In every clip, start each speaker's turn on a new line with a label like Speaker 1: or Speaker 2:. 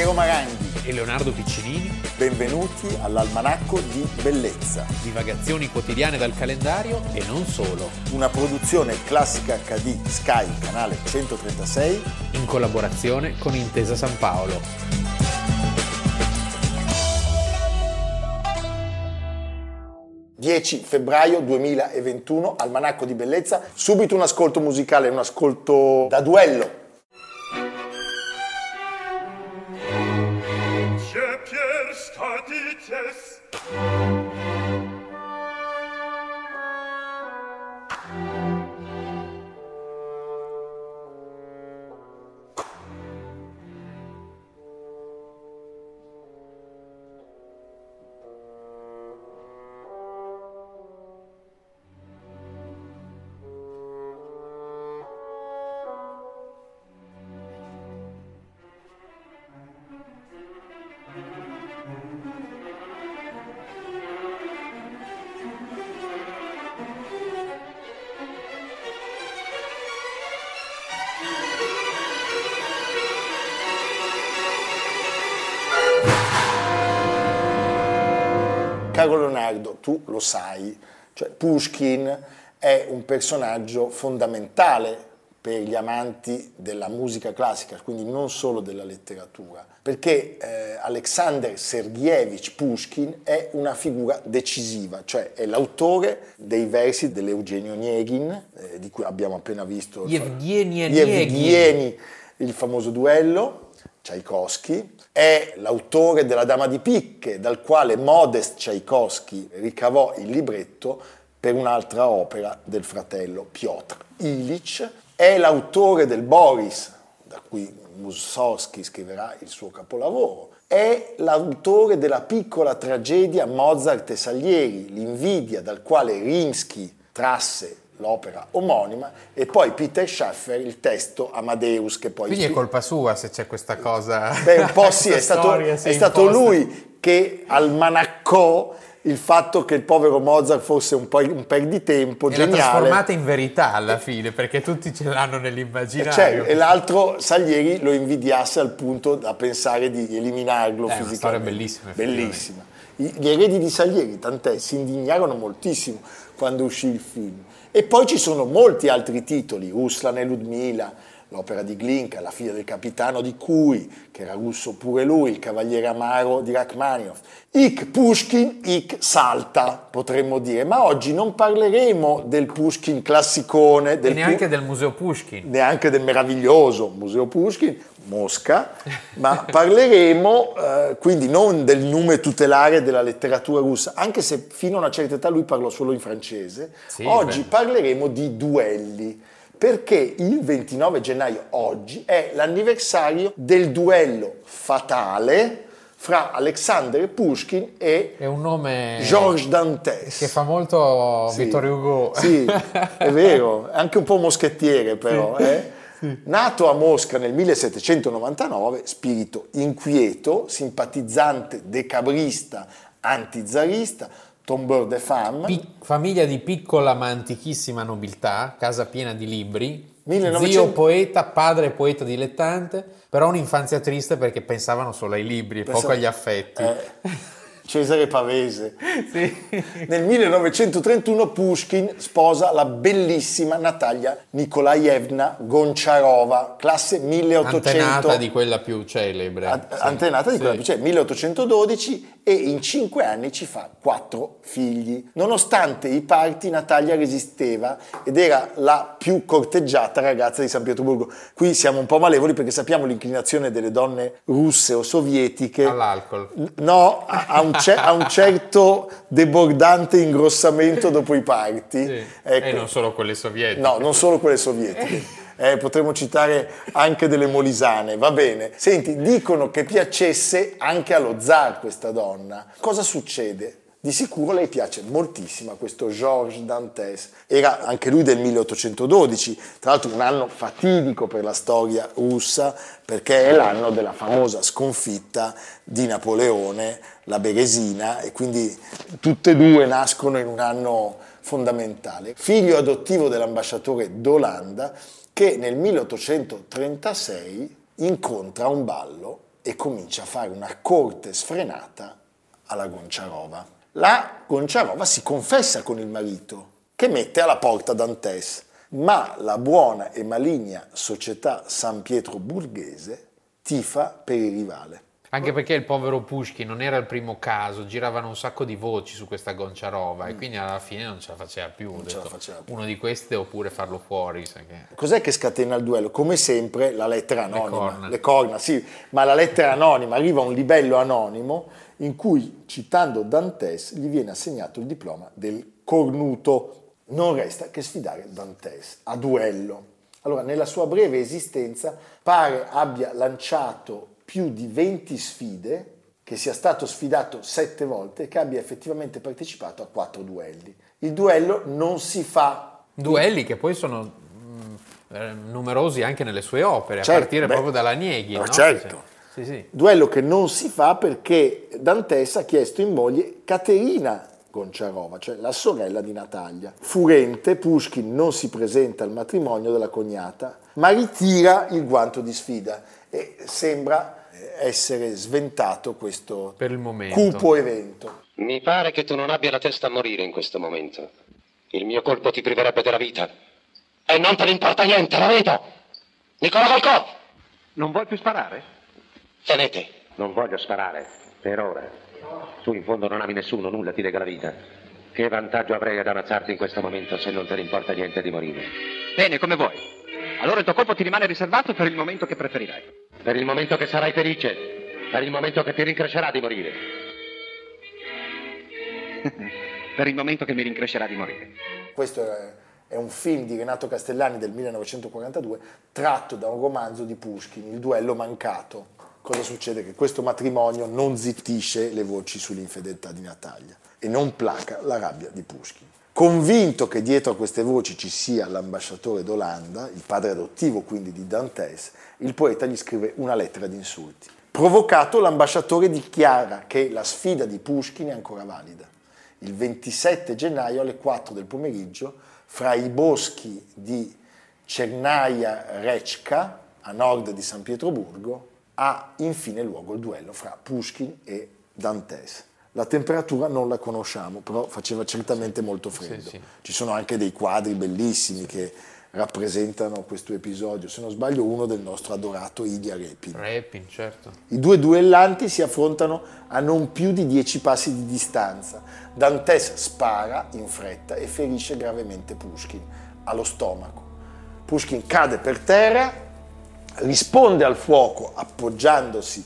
Speaker 1: Piero Maranghi
Speaker 2: e Leonardo Piccinini.
Speaker 1: Benvenuti all'Almanacco di Bellezza.
Speaker 2: Divagazioni quotidiane dal calendario e non solo.
Speaker 1: Una produzione classica HD Sky, canale 136.
Speaker 2: In collaborazione con Intesa San Paolo.
Speaker 1: ...10 febbraio 2021, Almanacco di Bellezza. Subito un ascolto musicale, un ascolto da duello Caro Leonardo, tu lo sai, cioè Pushkin è un personaggio fondamentale per gli amanti della musica classica, quindi non solo della letteratura, perché eh, Alexander Sergeyevich Pushkin è una figura decisiva, cioè è l'autore dei versi dell'Eugenio Onegin, eh, di cui abbiamo appena visto
Speaker 2: Yevgeny
Speaker 1: Yevgeny, il famoso duello, Tchaikovsky, è l'autore della Dama di Picche, dal quale Modest Tchaikovsky ricavò il libretto per un'altra opera del fratello Piotr Ilich, è l'autore del Boris, da cui Mussorgsky scriverà il suo capolavoro, è l'autore della piccola tragedia Mozart e Salieri, l'invidia dal quale Rimsky trasse l'opera omonima, e poi Peter Schaffer il testo Amadeus che poi...
Speaker 2: Quindi è colpa sua se c'è questa cosa...
Speaker 1: Beh, un po' sì, è stato, è stato lui che almanaccò il fatto che il povero Mozart fosse un, po', un perditempo
Speaker 2: e
Speaker 1: geniale.
Speaker 2: l'ha trasformata in verità alla fine, perché tutti ce l'hanno nell'immaginario.
Speaker 1: Cioè, e l'altro Salieri lo invidiasse al punto da pensare di eliminarlo
Speaker 2: è
Speaker 1: fisicamente.
Speaker 2: Una storia bellissima.
Speaker 1: Bellissima. Gli eredi di Salieri, tant'è, si indignarono moltissimo quando uscì il film. E poi ci sono molti altri titoli, Ruslan e Ludmila, l'opera di Glinka, La figlia del capitano di Cui, che era russo pure lui, il cavaliere amaro di Rachmaninoff. Ik Pushkin, ik salta, potremmo dire. Ma oggi non parleremo del Pushkin classicone. Del
Speaker 2: e neanche
Speaker 1: Pu-
Speaker 2: del Museo Pushkin.
Speaker 1: Neanche del meraviglioso Museo Pushkin, Mosca, ma parleremo eh, quindi non del nome tutelare della letteratura russa, anche se fino a una certa età lui parlò solo in francese.
Speaker 2: Sì,
Speaker 1: Oggi
Speaker 2: beh.
Speaker 1: parleremo di duelli perché il 29 gennaio oggi è l'anniversario del duello fatale fra Alexander Pushkin e
Speaker 2: È un nome
Speaker 1: Georges Dantes.
Speaker 2: che fa molto
Speaker 1: Sì.
Speaker 2: Vittorio Hugo.
Speaker 1: Sì, è vero, è anche un po' moschettiere però. eh. Nato a Mosca nel 1799, spirito inquieto, simpatizzante decabrista, antizarista, tombeur de femme.
Speaker 2: Pi- famiglia di piccola ma antichissima nobiltà, casa piena di libri,
Speaker 1: 1900
Speaker 2: zio poeta, padre poeta dilettante, però un'infanzia triste perché pensavano solo ai libri e
Speaker 1: Pensa-
Speaker 2: poco agli affetti.
Speaker 1: Eh, Cesare Pavese.
Speaker 2: Sì.
Speaker 1: Nel 1931 Pushkin sposa la bellissima Natalia Nikolaevna Goncharova, classe 1800.
Speaker 2: Antenata di quella più celebre.
Speaker 1: A-
Speaker 2: Sì.
Speaker 1: antenata di
Speaker 2: Sì.
Speaker 1: quella, cioè 1812 e in cinque anni ci fa quattro figli. Nonostante i parti Natalia resisteva ed era la più corteggiata ragazza di San Pietroburgo. Qui siamo un po' malevoli perché sappiamo l'inclinazione delle donne russe o sovietiche.
Speaker 2: All'alcol.
Speaker 1: No, a, a un ce- a un certo debordante ingrossamento dopo i parti.
Speaker 2: Sì.
Speaker 1: Ecco.
Speaker 2: E non solo quelle sovietiche.
Speaker 1: No, non solo quelle sovietiche. Eh, potremmo citare anche delle molisane, va bene. Senti, dicono che piacesse anche allo zar questa donna. Cosa succede? Di sicuro lei piace moltissimo a questo Georges Dantes. Era anche lui del 1812, tra l'altro un anno fatidico per la storia russa, perché è l'anno della famosa sconfitta di Napoleone, la Beresina, e quindi tutte e due nascono in un anno fondamentale. Figlio adottivo dell'ambasciatore d'Olanda, che nel 1836 incontra un ballo e comincia a fare una corte sfrenata alla Gonciarova. La Gonciarova si confessa con il marito, che mette alla porta Dantes, ma la buona e maligna società San Pietro Burghese tifa per il rivale.
Speaker 2: Anche perché il povero Pushkin non era il primo caso, giravano un sacco di voci su questa Gonciarova e quindi alla fine non ce la faceva più.
Speaker 1: Non ce la faceva più.
Speaker 2: Uno di questi oppure farlo fuori. che-
Speaker 1: Cos'è che scatena il duello? Come sempre la lettera anonima.
Speaker 2: corna.
Speaker 1: Le corna, sì, ma la lettera anonima arriva a un livello anonimo in cui, citando Dantes, gli viene assegnato il diploma del cornuto. Non resta che sfidare Dantes a duello. Allora, nella sua breve esistenza pare abbia lanciato più di 20 sfide, che sia stato sfidato sette volte e che abbia effettivamente partecipato a quattro duelli. Il duello non si fa
Speaker 2: Duelli che poi sono mm, eh, numerosi anche nelle sue opere,
Speaker 1: Certo,
Speaker 2: a partire
Speaker 1: beh,
Speaker 2: proprio dalla Nieghi. no?
Speaker 1: certo.
Speaker 2: Sì, sì.
Speaker 1: Duello che non si fa perché Dantes ha chiesto in moglie Caterina Gonciarova, cioè la sorella di Natalia. Furente, Pushkin non si presenta al matrimonio della cognata, ma ritira il guanto di sfida e sembra essere sventato questo
Speaker 2: Per il momento.
Speaker 1: cupo evento.
Speaker 3: Mi pare che tu non abbia la testa a morire in questo momento. Il mio colpo ti priverebbe della vita. E non te ne importa niente, lo vedo! Nicola Volkov!
Speaker 4: Non vuoi più sparare?
Speaker 3: Tenete!
Speaker 4: Non voglio sparare, per ora. Tu in fondo non ami nessuno, nulla ti lega la vita. Che vantaggio avrei ad ammazzarti in questo momento se non te ne importa niente di morire?
Speaker 5: Bene, come vuoi. Allora il tuo colpo ti rimane riservato per il momento che preferirai.
Speaker 4: Per il momento che sarai felice, per il momento che ti rincrescerà di morire.
Speaker 5: per il momento che mi rincrescerà di morire.
Speaker 1: Questo è, è un film di Renato Castellani del 1942 tratto da un romanzo di Pushkin, Il duello mancato. Cosa succede? Che questo matrimonio non zittisce le voci sull'infedeltà di Natalia e non placa la rabbia di Pushkin. Convinto che dietro a queste voci ci sia l'ambasciatore d'Olanda, il padre adottivo quindi di Dantes, il poeta gli scrive una lettera di insulti. Provocato, l'ambasciatore dichiara che la sfida di Pushkin è ancora valida. Il 27 gennaio alle 4 del pomeriggio, fra i boschi di Cernaia Recca, a nord di San Pietroburgo, ha infine luogo il duello fra Pushkin e Dantes. La temperatura non la conosciamo, però faceva certamente molto freddo.
Speaker 2: sì.
Speaker 1: Ci sono anche dei quadri bellissimi che rappresentano questo episodio, se non sbaglio uno del nostro adorato Ilya Repin.
Speaker 2: Repin, certo.
Speaker 1: I due duellanti si affrontano a non più di dieci passi di distanza. Dantes spara in fretta e ferisce gravemente Pushkin allo stomaco. Pushkin cade per terra, risponde al fuoco appoggiandosi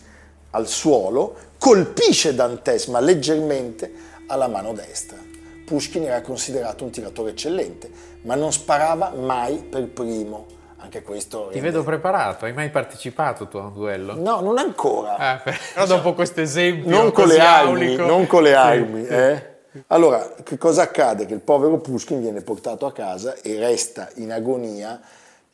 Speaker 1: al suolo, colpisce Dantes ma leggermente alla mano destra. Pushkin era considerato un tiratore eccellente, ma non sparava mai per primo. Anche questo
Speaker 2: Ti vedo preparato, hai mai partecipato tu a un duello?
Speaker 1: No, non ancora.
Speaker 2: Ah, però dopo questo esempio
Speaker 1: non con le armi, non con le armi. eh. Allora, che cosa accade? Che il povero Pushkin viene portato a casa e resta in agonia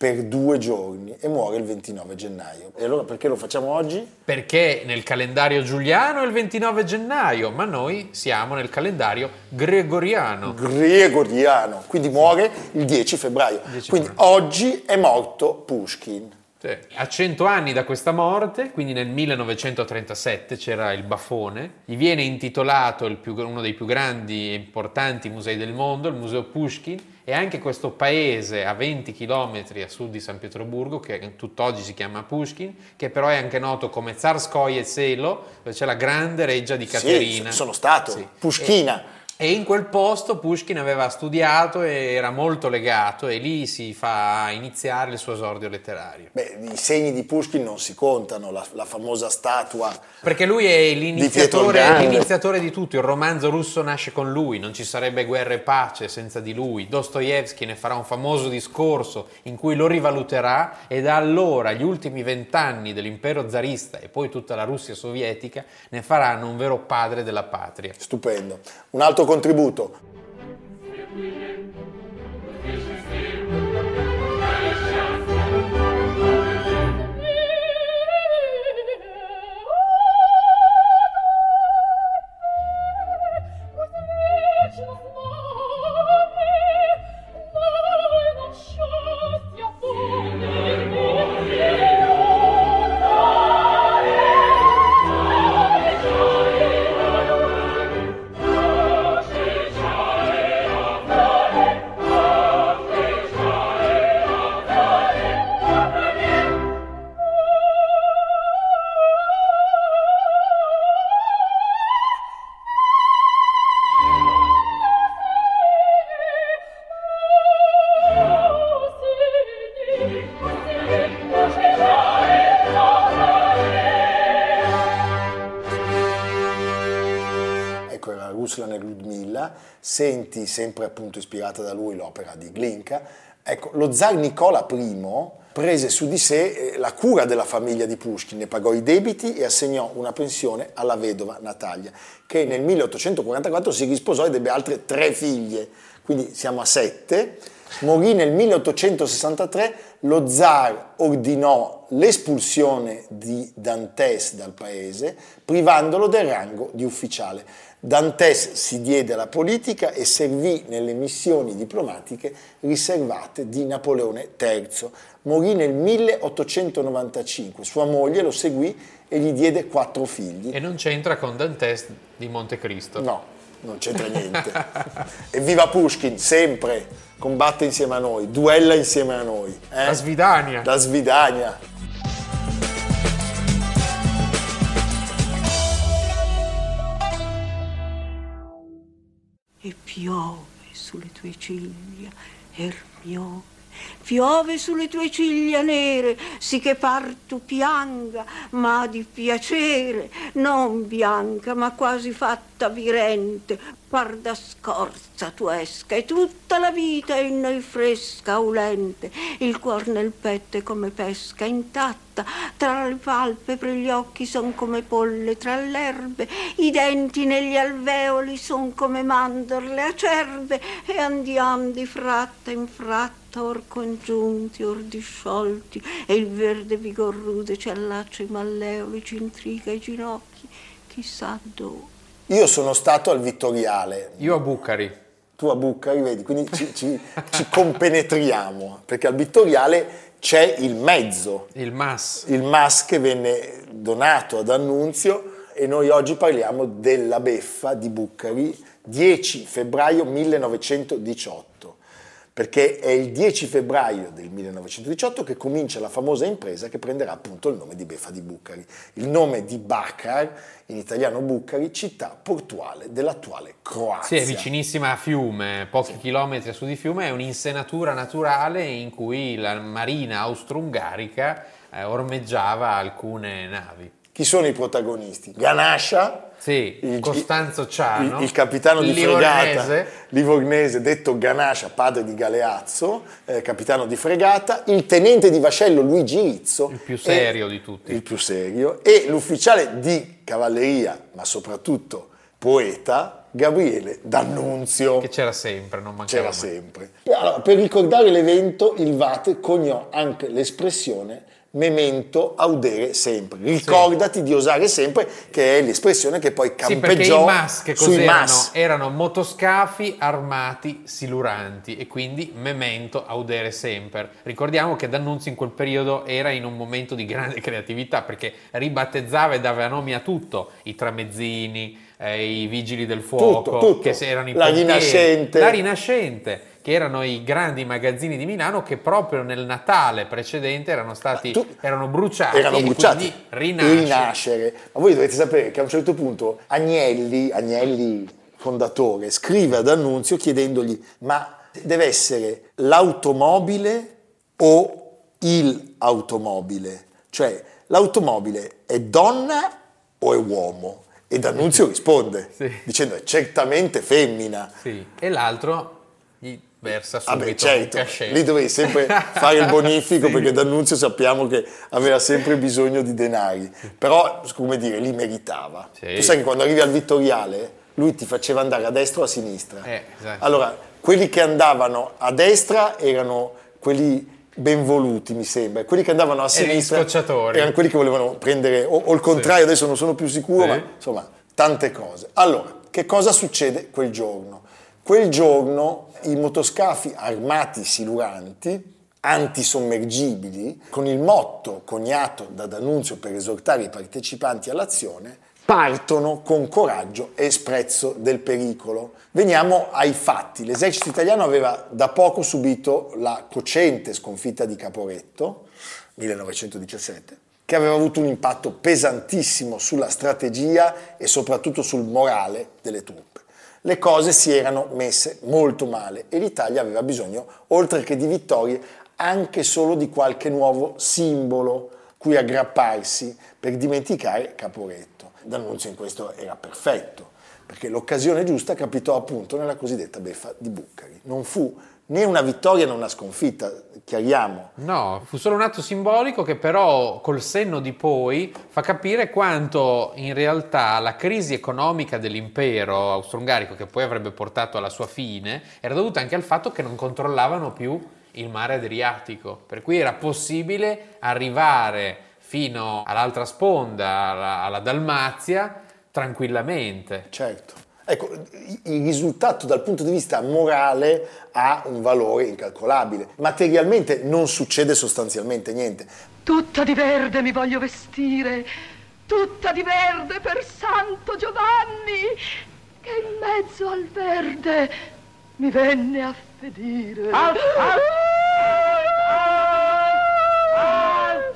Speaker 1: per due giorni e muore il 29 gennaio. E allora perché lo facciamo oggi?
Speaker 2: Perché nel calendario giuliano è il 29 gennaio, ma noi siamo nel calendario gregoriano.
Speaker 1: Gregoriano, quindi muore il 10 febbraio.
Speaker 2: 10
Speaker 1: quindi
Speaker 2: febbraio.
Speaker 1: oggi è morto Pushkin.
Speaker 2: Sì. A 100 anni da questa morte, quindi nel 1937 c'era il Bafone, gli viene intitolato il più- uno dei più grandi e importanti musei del mondo, il Museo Pushkin, e anche questo paese a 20 km a sud di San Pietroburgo, che tutt'oggi si chiama Pushkin, che però è anche noto come Tsarskoye Selo, dove c'è la grande reggia di Caterina.
Speaker 1: Sì, sono stato.
Speaker 2: Sì.
Speaker 1: Pushkina.
Speaker 2: E in quel posto Pushkin aveva studiato e era molto legato e lì si fa iniziare il suo esordio letterario.
Speaker 1: Beh, i segni di Pushkin non si contano, la, la famosa statua
Speaker 2: Perché lui è l'iniziatore,
Speaker 1: Grande.
Speaker 2: l'iniziatore di tutto, il romanzo russo nasce con lui, non ci sarebbe guerra e pace senza di lui. Dostoevsky ne farà un famoso discorso in cui lo rivaluterà e da allora gli ultimi vent'anni dell'impero zarista e poi tutta la Russia sovietica ne faranno un vero padre della patria.
Speaker 1: Stupendo. Un altro contributo. Glinka, senti sempre appunto ispirata da lui l'opera di Glinka. Ecco, lo zar Nicola I prese su di sé eh, la cura della famiglia di Pushkin, ne pagò i debiti e assegnò una pensione alla vedova Natalia, che nel 1844 si risposò ed ebbe altre tre figlie, quindi siamo a sette. Morì nel 1863, lo zar ordinò l'espulsione di Dantes dal paese, privandolo del rango di ufficiale. Dantes si diede alla politica e servì nelle missioni diplomatiche riservate di Napoleone III. Morì nel 1895, sua moglie lo seguì e gli diede quattro figli.
Speaker 2: E non c'entra con Dantes di Montecristo.
Speaker 1: No, non c'entra niente. Evviva Pushkin, sempre, combatte insieme a noi, duella insieme a noi. Eh?
Speaker 2: La Svidania.
Speaker 1: La Svidania.
Speaker 6: Piove sulle tue ciglia, Ermione, piove sulle tue ciglia nere, sì che par tu pianga, ma di piacere, non bianca, ma quasi fatta virente, par da scorza tu esca, e tutta la vita è in noi fresca, ulente, il cuor nel petto è come pesca intatta, tra le palpebre gli occhi son come polle tra l'erbe, i denti negli alveoli son come mandorle acerbe, e andiam di fratta in fratta, or congiunti, or disciolti, e il verde vigor rude ci allaccia i malleoli, ci intriga i ginocchi, chissà dove.
Speaker 1: Io sono stato al Vittoriale,
Speaker 2: Io a Bucari.
Speaker 1: tu a Bucari, vedi, quindi ci, ci- ci compenetriamo, perché al Vittoriale c'è il mezzo,
Speaker 2: Il MAS.
Speaker 1: il MAS che venne donato ad Annunzio e noi oggi parliamo della beffa di Bucari 10 febbraio 1918 perché è il 10 febbraio del 1918 che comincia la famosa impresa che prenderà appunto il nome di beffa di Bucari. Il nome di Bacar, in italiano Bucari, città portuale dell'attuale
Speaker 2: Sì,
Speaker 1: Croazia.
Speaker 2: è vicinissima a Fiume, pochi chilometri a sud di Fiume, è un'insenatura naturale in cui la marina austro-ungarica eh, ormeggiava alcune navi.
Speaker 1: Chi sono i protagonisti? Ganascia,
Speaker 2: Sì, Costanzo Ciano,
Speaker 1: il, il capitano di
Speaker 2: livornese.
Speaker 1: fregata, livornese, detto Ganascia, padre di Galeazzo, eh, capitano di fregata, il tenente di vascello Luigi Rizzo,
Speaker 2: Il più
Speaker 1: e-
Speaker 2: serio di tutti.
Speaker 1: il più serio, e l'ufficiale di cavalleria, ma soprattutto poeta, Gabriele D'Annunzio.
Speaker 2: Che c'era sempre, non mancava
Speaker 1: C'era
Speaker 2: mai.
Speaker 1: sempre. Allora, per ricordare l'evento, il Vate coniò anche l'espressione memento audere sempre. Ricordati di osare sempre, che è l'espressione che poi
Speaker 2: Sì,
Speaker 1: campeggiò
Speaker 2: i MAS che
Speaker 1: sui? MAS.
Speaker 2: Erano motoscafi armati siluranti e quindi memento audere sempre. Ricordiamo che D'Annunzio in quel periodo era in un momento di grande creatività perché ribattezzava e dava nomi a tutto, i tramezzini, eh, i vigili del fuoco,
Speaker 1: Tutto, tutto.
Speaker 2: che erano i
Speaker 1: La
Speaker 2: pompieri,
Speaker 1: Rinascente.
Speaker 2: la Rinascente, che erano i grandi magazzini di Milano che proprio nel Natale precedente erano stati
Speaker 1: tu-
Speaker 2: erano bruciati
Speaker 1: erano bruciati.
Speaker 2: quindi rinasce.
Speaker 1: Rinascere. Ma voi dovete sapere che a un certo punto Agnelli, Agnelli fondatore, scrive ad Annunzio chiedendogli ma deve essere l'automobile o il automobile? Cioè l'automobile è donna o è uomo? E D'Annunzio risponde
Speaker 2: Sì.
Speaker 1: dicendo è certamente femmina.
Speaker 2: Sì. E l'altro versa subito
Speaker 1: Vabbè,
Speaker 2: un
Speaker 1: certo,
Speaker 2: cachet.
Speaker 1: lì dovevi sempre fare il bonifico
Speaker 2: Sì.
Speaker 1: perché D'Annunzio sappiamo che aveva sempre bisogno di denari, però come dire, li meritava.
Speaker 2: Sì.
Speaker 1: Tu sai che quando arrivi al Vittoriale lui ti faceva andare a destra o a sinistra.
Speaker 2: Eh, esatto.
Speaker 1: Allora, quelli che andavano a destra erano quelli ben voluti, mi sembra, quelli che andavano a sinistra erano quelli che volevano prendere, o, o il contrario, adesso non sono più sicuro,
Speaker 2: Sì.
Speaker 1: ma insomma, tante cose. Allora, che cosa succede quel giorno? Quel giorno i motoscafi armati siluranti, antisommergibili, con il motto coniato da D'Annunzio per esortare i partecipanti all'azione, partono con coraggio e sprezzo del pericolo. Veniamo ai fatti. L'esercito italiano aveva da poco subito la cocente sconfitta di Caporetto, 1917, che aveva avuto un impatto pesantissimo sulla strategia e soprattutto sul morale delle truppe. Le cose si erano messe molto male e l'Italia aveva bisogno, oltre che di vittorie, anche solo di qualche nuovo simbolo cui aggrapparsi per dimenticare Caporetto. D'Annunzio in questo era perfetto, perché l'occasione giusta capitò appunto nella cosiddetta beffa di Bucari. Non fu né una vittoria né una sconfitta, chiariamo.
Speaker 2: No, fu solo un atto simbolico che però col senno di poi fa capire quanto in realtà la crisi economica dell'impero austro-ungarico che poi avrebbe portato alla sua fine era dovuta anche al fatto che non controllavano più il mare Adriatico, per cui era possibile arrivare fino all'altra sponda, alla, alla Dalmazia, tranquillamente.
Speaker 1: Certo. Ecco, il risultato dal punto di vista morale ha un valore incalcolabile. Materialmente non succede sostanzialmente niente.
Speaker 7: Tutta di verde mi voglio vestire, tutta di verde per Santo Giovanni, che in mezzo al verde mi venne a fedire.
Speaker 8: Al, al, al,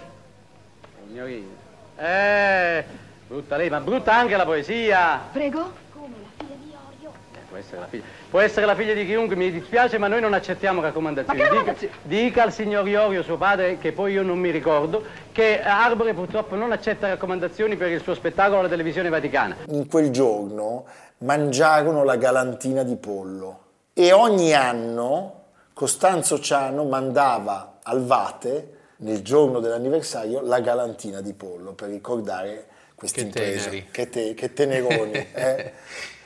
Speaker 8: Signorina. Eh, brutta lei, ma brutta anche la poesia.
Speaker 7: Prego?
Speaker 8: Può essere, la figlia, può essere la figlia di chiunque, mi dispiace, ma noi non accettiamo raccomandazioni.
Speaker 7: Ma che
Speaker 8: dica, dica al signor Iorio, suo padre, che poi io non mi ricordo, che Arbore purtroppo non accetta raccomandazioni per il suo spettacolo alla televisione vaticana.
Speaker 1: In quel giorno mangiarono la galantina di pollo e ogni anno Costanzo Ciano mandava al Vate, nel giorno dell'anniversario, la galantina di pollo per ricordare questa
Speaker 2: Che
Speaker 1: impresa.
Speaker 2: teneri.
Speaker 1: Che, te- che teneroni. eh.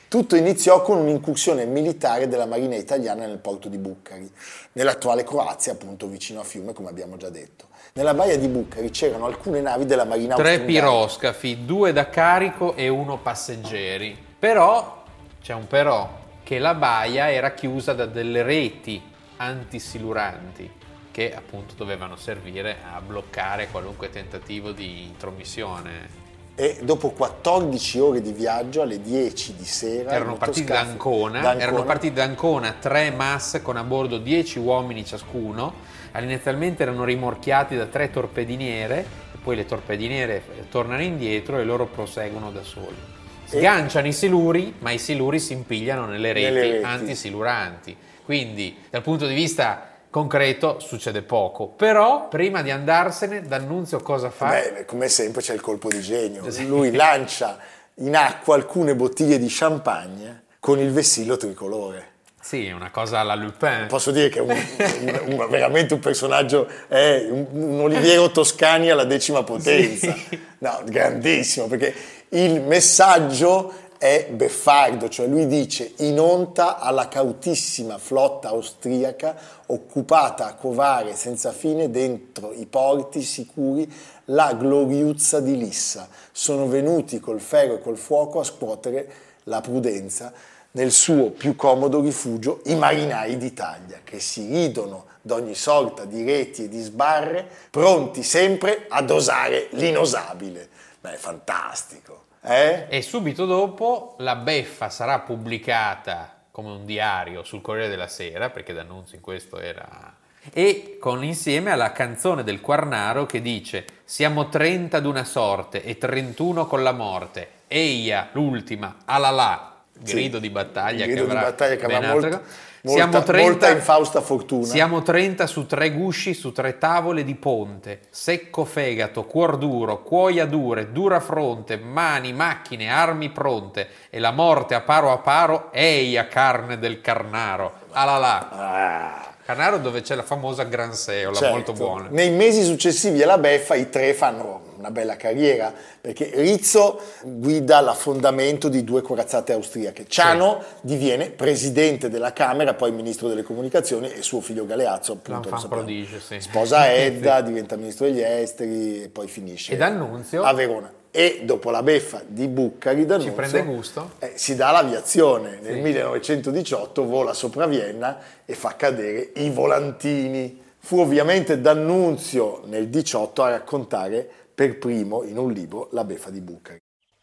Speaker 1: Tutto iniziò con un'incursione militare della Marina italiana nel porto di Bucari, nell'attuale Croazia, appunto vicino a Fiume, come abbiamo già detto. Nella baia di Bucari c'erano alcune navi della Marina
Speaker 2: Tre piroscafi, due da carico e uno passeggeri. Però, c'è un però, che la baia era chiusa da delle reti antisiluranti che appunto dovevano servire a bloccare qualunque tentativo di intromissione.
Speaker 1: E dopo 14 ore di viaggio, alle 10 di sera,
Speaker 2: Erano partiti da Ancona,
Speaker 1: da Ancona,
Speaker 2: erano partiti da Ancona tre masse con a bordo 10 uomini ciascuno, inizialmente erano rimorchiati da tre torpediniere, e poi le torpediniere tornano indietro e loro proseguono da soli. Sganciano i siluri, ma i siluri si impigliano nelle reti,
Speaker 1: Nelle reti.
Speaker 2: antisiluranti. Quindi, dal punto di vista concreto, succede poco. Però, prima di andarsene, D'Annunzio cosa fa?
Speaker 1: Beh, come sempre c'è il colpo di genio.
Speaker 2: Sì.
Speaker 1: Lui lancia in acqua alcune bottiglie di champagne con il vessillo tricolore.
Speaker 2: Sì, è una cosa alla Lupin.
Speaker 1: Posso dire che è un- un- un- veramente un personaggio, è un, un Oliviero Toscani alla decima potenza. No, grandissimo, perché il messaggio è beffardo, cioè lui dice in onta alla cautissima flotta austriaca occupata a covare senza fine dentro i porti sicuri la gloriuzza di Lissa. Sono venuti col ferro e col fuoco a scuotere la prudenza nel suo più comodo rifugio i marinai d'Italia, che si ridono d'ogni sorta di reti e di sbarre, pronti sempre a dosare l'inosabile. Beh, fantastico, eh?
Speaker 2: E subito dopo la beffa sarà pubblicata come un diario sul Corriere della Sera, perché D'Annunzio in questo era... E con insieme alla canzone del Quarnaro che dice Siamo 30 d'una sorte e 31 con la morte, Eia, l'ultima, alalà, grido
Speaker 1: Sì,
Speaker 2: di battaglia
Speaker 1: grido
Speaker 2: che
Speaker 1: di
Speaker 2: avrà
Speaker 1: battaglia che avrà molta- molta-
Speaker 2: Siamo 30
Speaker 1: molta infausta fortuna.
Speaker 2: Siamo 30 su tre gusci, su tre tavole di ponte, secco fegato, cuor duro, cuoia dure, dura fronte, mani, macchine, armi pronte, e la morte a paro a paro, eia carne del carnaro. Alalà.
Speaker 1: Ah,
Speaker 2: Carnaro dove c'è la famosa Gran Seola,
Speaker 1: certo.
Speaker 2: molto buona.
Speaker 1: Nei mesi successivi alla beffa i tre fanno una bella carriera, perché Rizzo guida l'affondamento di due corazzate austriache. Ciano diviene presidente della Camera, poi ministro delle comunicazioni e suo figlio Galeazzo appunto.
Speaker 2: Prodigio, sì.
Speaker 1: Sposa Edda, diventa ministro degli esteri e poi finisce
Speaker 2: E D'Annunzio?
Speaker 1: a Verona. E dopo la beffa di Bucari, D'Annunzio
Speaker 2: prende gusto?
Speaker 1: eh, si dà l'aviazione. Nel 1918 vola sopra Vienna e fa cadere i volantini. Fu ovviamente D'Annunzio nel 18 a raccontare per primo in un libro la beffa di Bucari.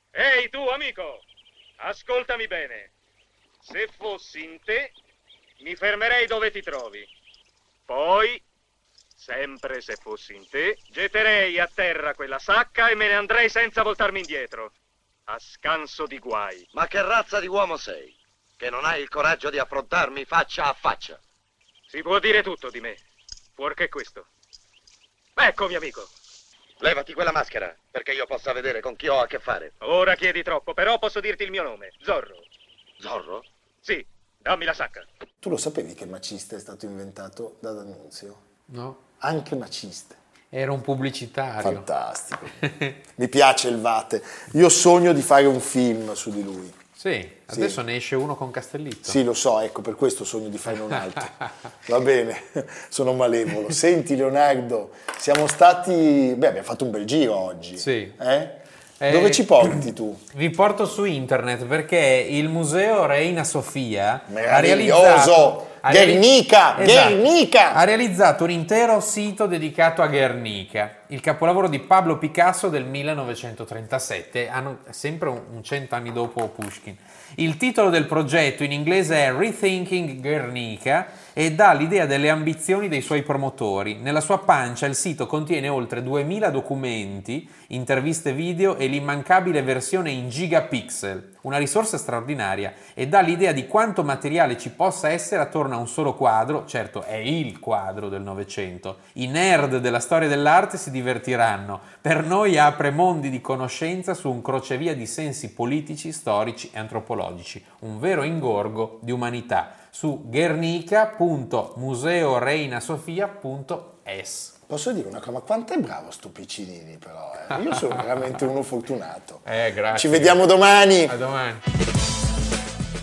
Speaker 9: Ehi tu amico, ascoltami bene. Se fossi in te, mi fermerei dove ti trovi. Poi, sempre se fossi in te, getterei a terra quella sacca e me ne andrei senza voltarmi indietro. A scanso di guai.
Speaker 3: Ma che razza di uomo sei? Che non hai il coraggio di affrontarmi faccia a faccia.
Speaker 9: Si può dire tutto di me, fuorché questo. Eccomi amico.
Speaker 3: Levati quella maschera, perché io possa vedere con chi ho a che fare.
Speaker 9: Ora chiedi troppo, però posso dirti il mio nome, Zorro. Zorro? Sì, dammi la sacca.
Speaker 1: Tu lo sapevi che maciste è stato inventato da D'Annunzio?
Speaker 2: No?
Speaker 1: Anche maciste.
Speaker 2: Era un pubblicitario.
Speaker 1: Fantastico. Mi piace il Vate. Io sogno di fare un film su di lui.
Speaker 2: Sì, adesso ne esce uno con Castellitto.
Speaker 1: Sì, lo so, ecco, per questo sogno di farne un altro. Va bene, sono malevolo. Senti Leonardo, siamo stati... Beh, abbiamo fatto un bel giro oggi.
Speaker 2: Sì.
Speaker 1: Eh?
Speaker 2: Eh,
Speaker 1: Dove ci porti tu?
Speaker 2: Vi porto su internet perché il museo Reina Sofia ha realizzato, ha reali-
Speaker 1: Guernica!
Speaker 2: Esatto.
Speaker 1: Guernica!
Speaker 2: ha realizzato un intero sito dedicato a Guernica, il capolavoro di Pablo Picasso del 1937, hanno- sempre un un cento anni dopo Pushkin. Il titolo del progetto in inglese è Rethinking Guernica e dà l'idea delle ambizioni dei suoi promotori. Nella sua pancia il sito contiene oltre 2000 documenti, interviste video e l'immancabile versione in gigapixel, una risorsa straordinaria e dà l'idea di quanto materiale ci possa essere attorno a un solo quadro, certo è il quadro del Novecento. I nerd della storia dell'arte si divertiranno, per noi apre mondi di conoscenza su un crocevia di sensi politici, storici e antropologici, un vero ingorgo di umanità su guernica.museoreinasofia.es.
Speaker 1: Posso dire una cosa, ma quanto è bravo sto Piccinini però, eh? Io sono veramente uno fortunato.
Speaker 2: Eh, grazie.
Speaker 1: Ci vediamo domani!
Speaker 2: A domani.